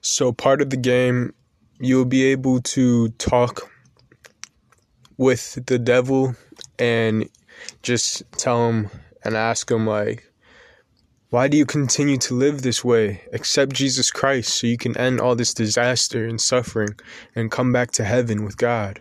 So, part of the game, you'll be able to talk with the devil and just tell him and ask him, like, why do you continue to live this way? Accept Jesus Christ so you can end all this disaster and suffering and come back to heaven with God.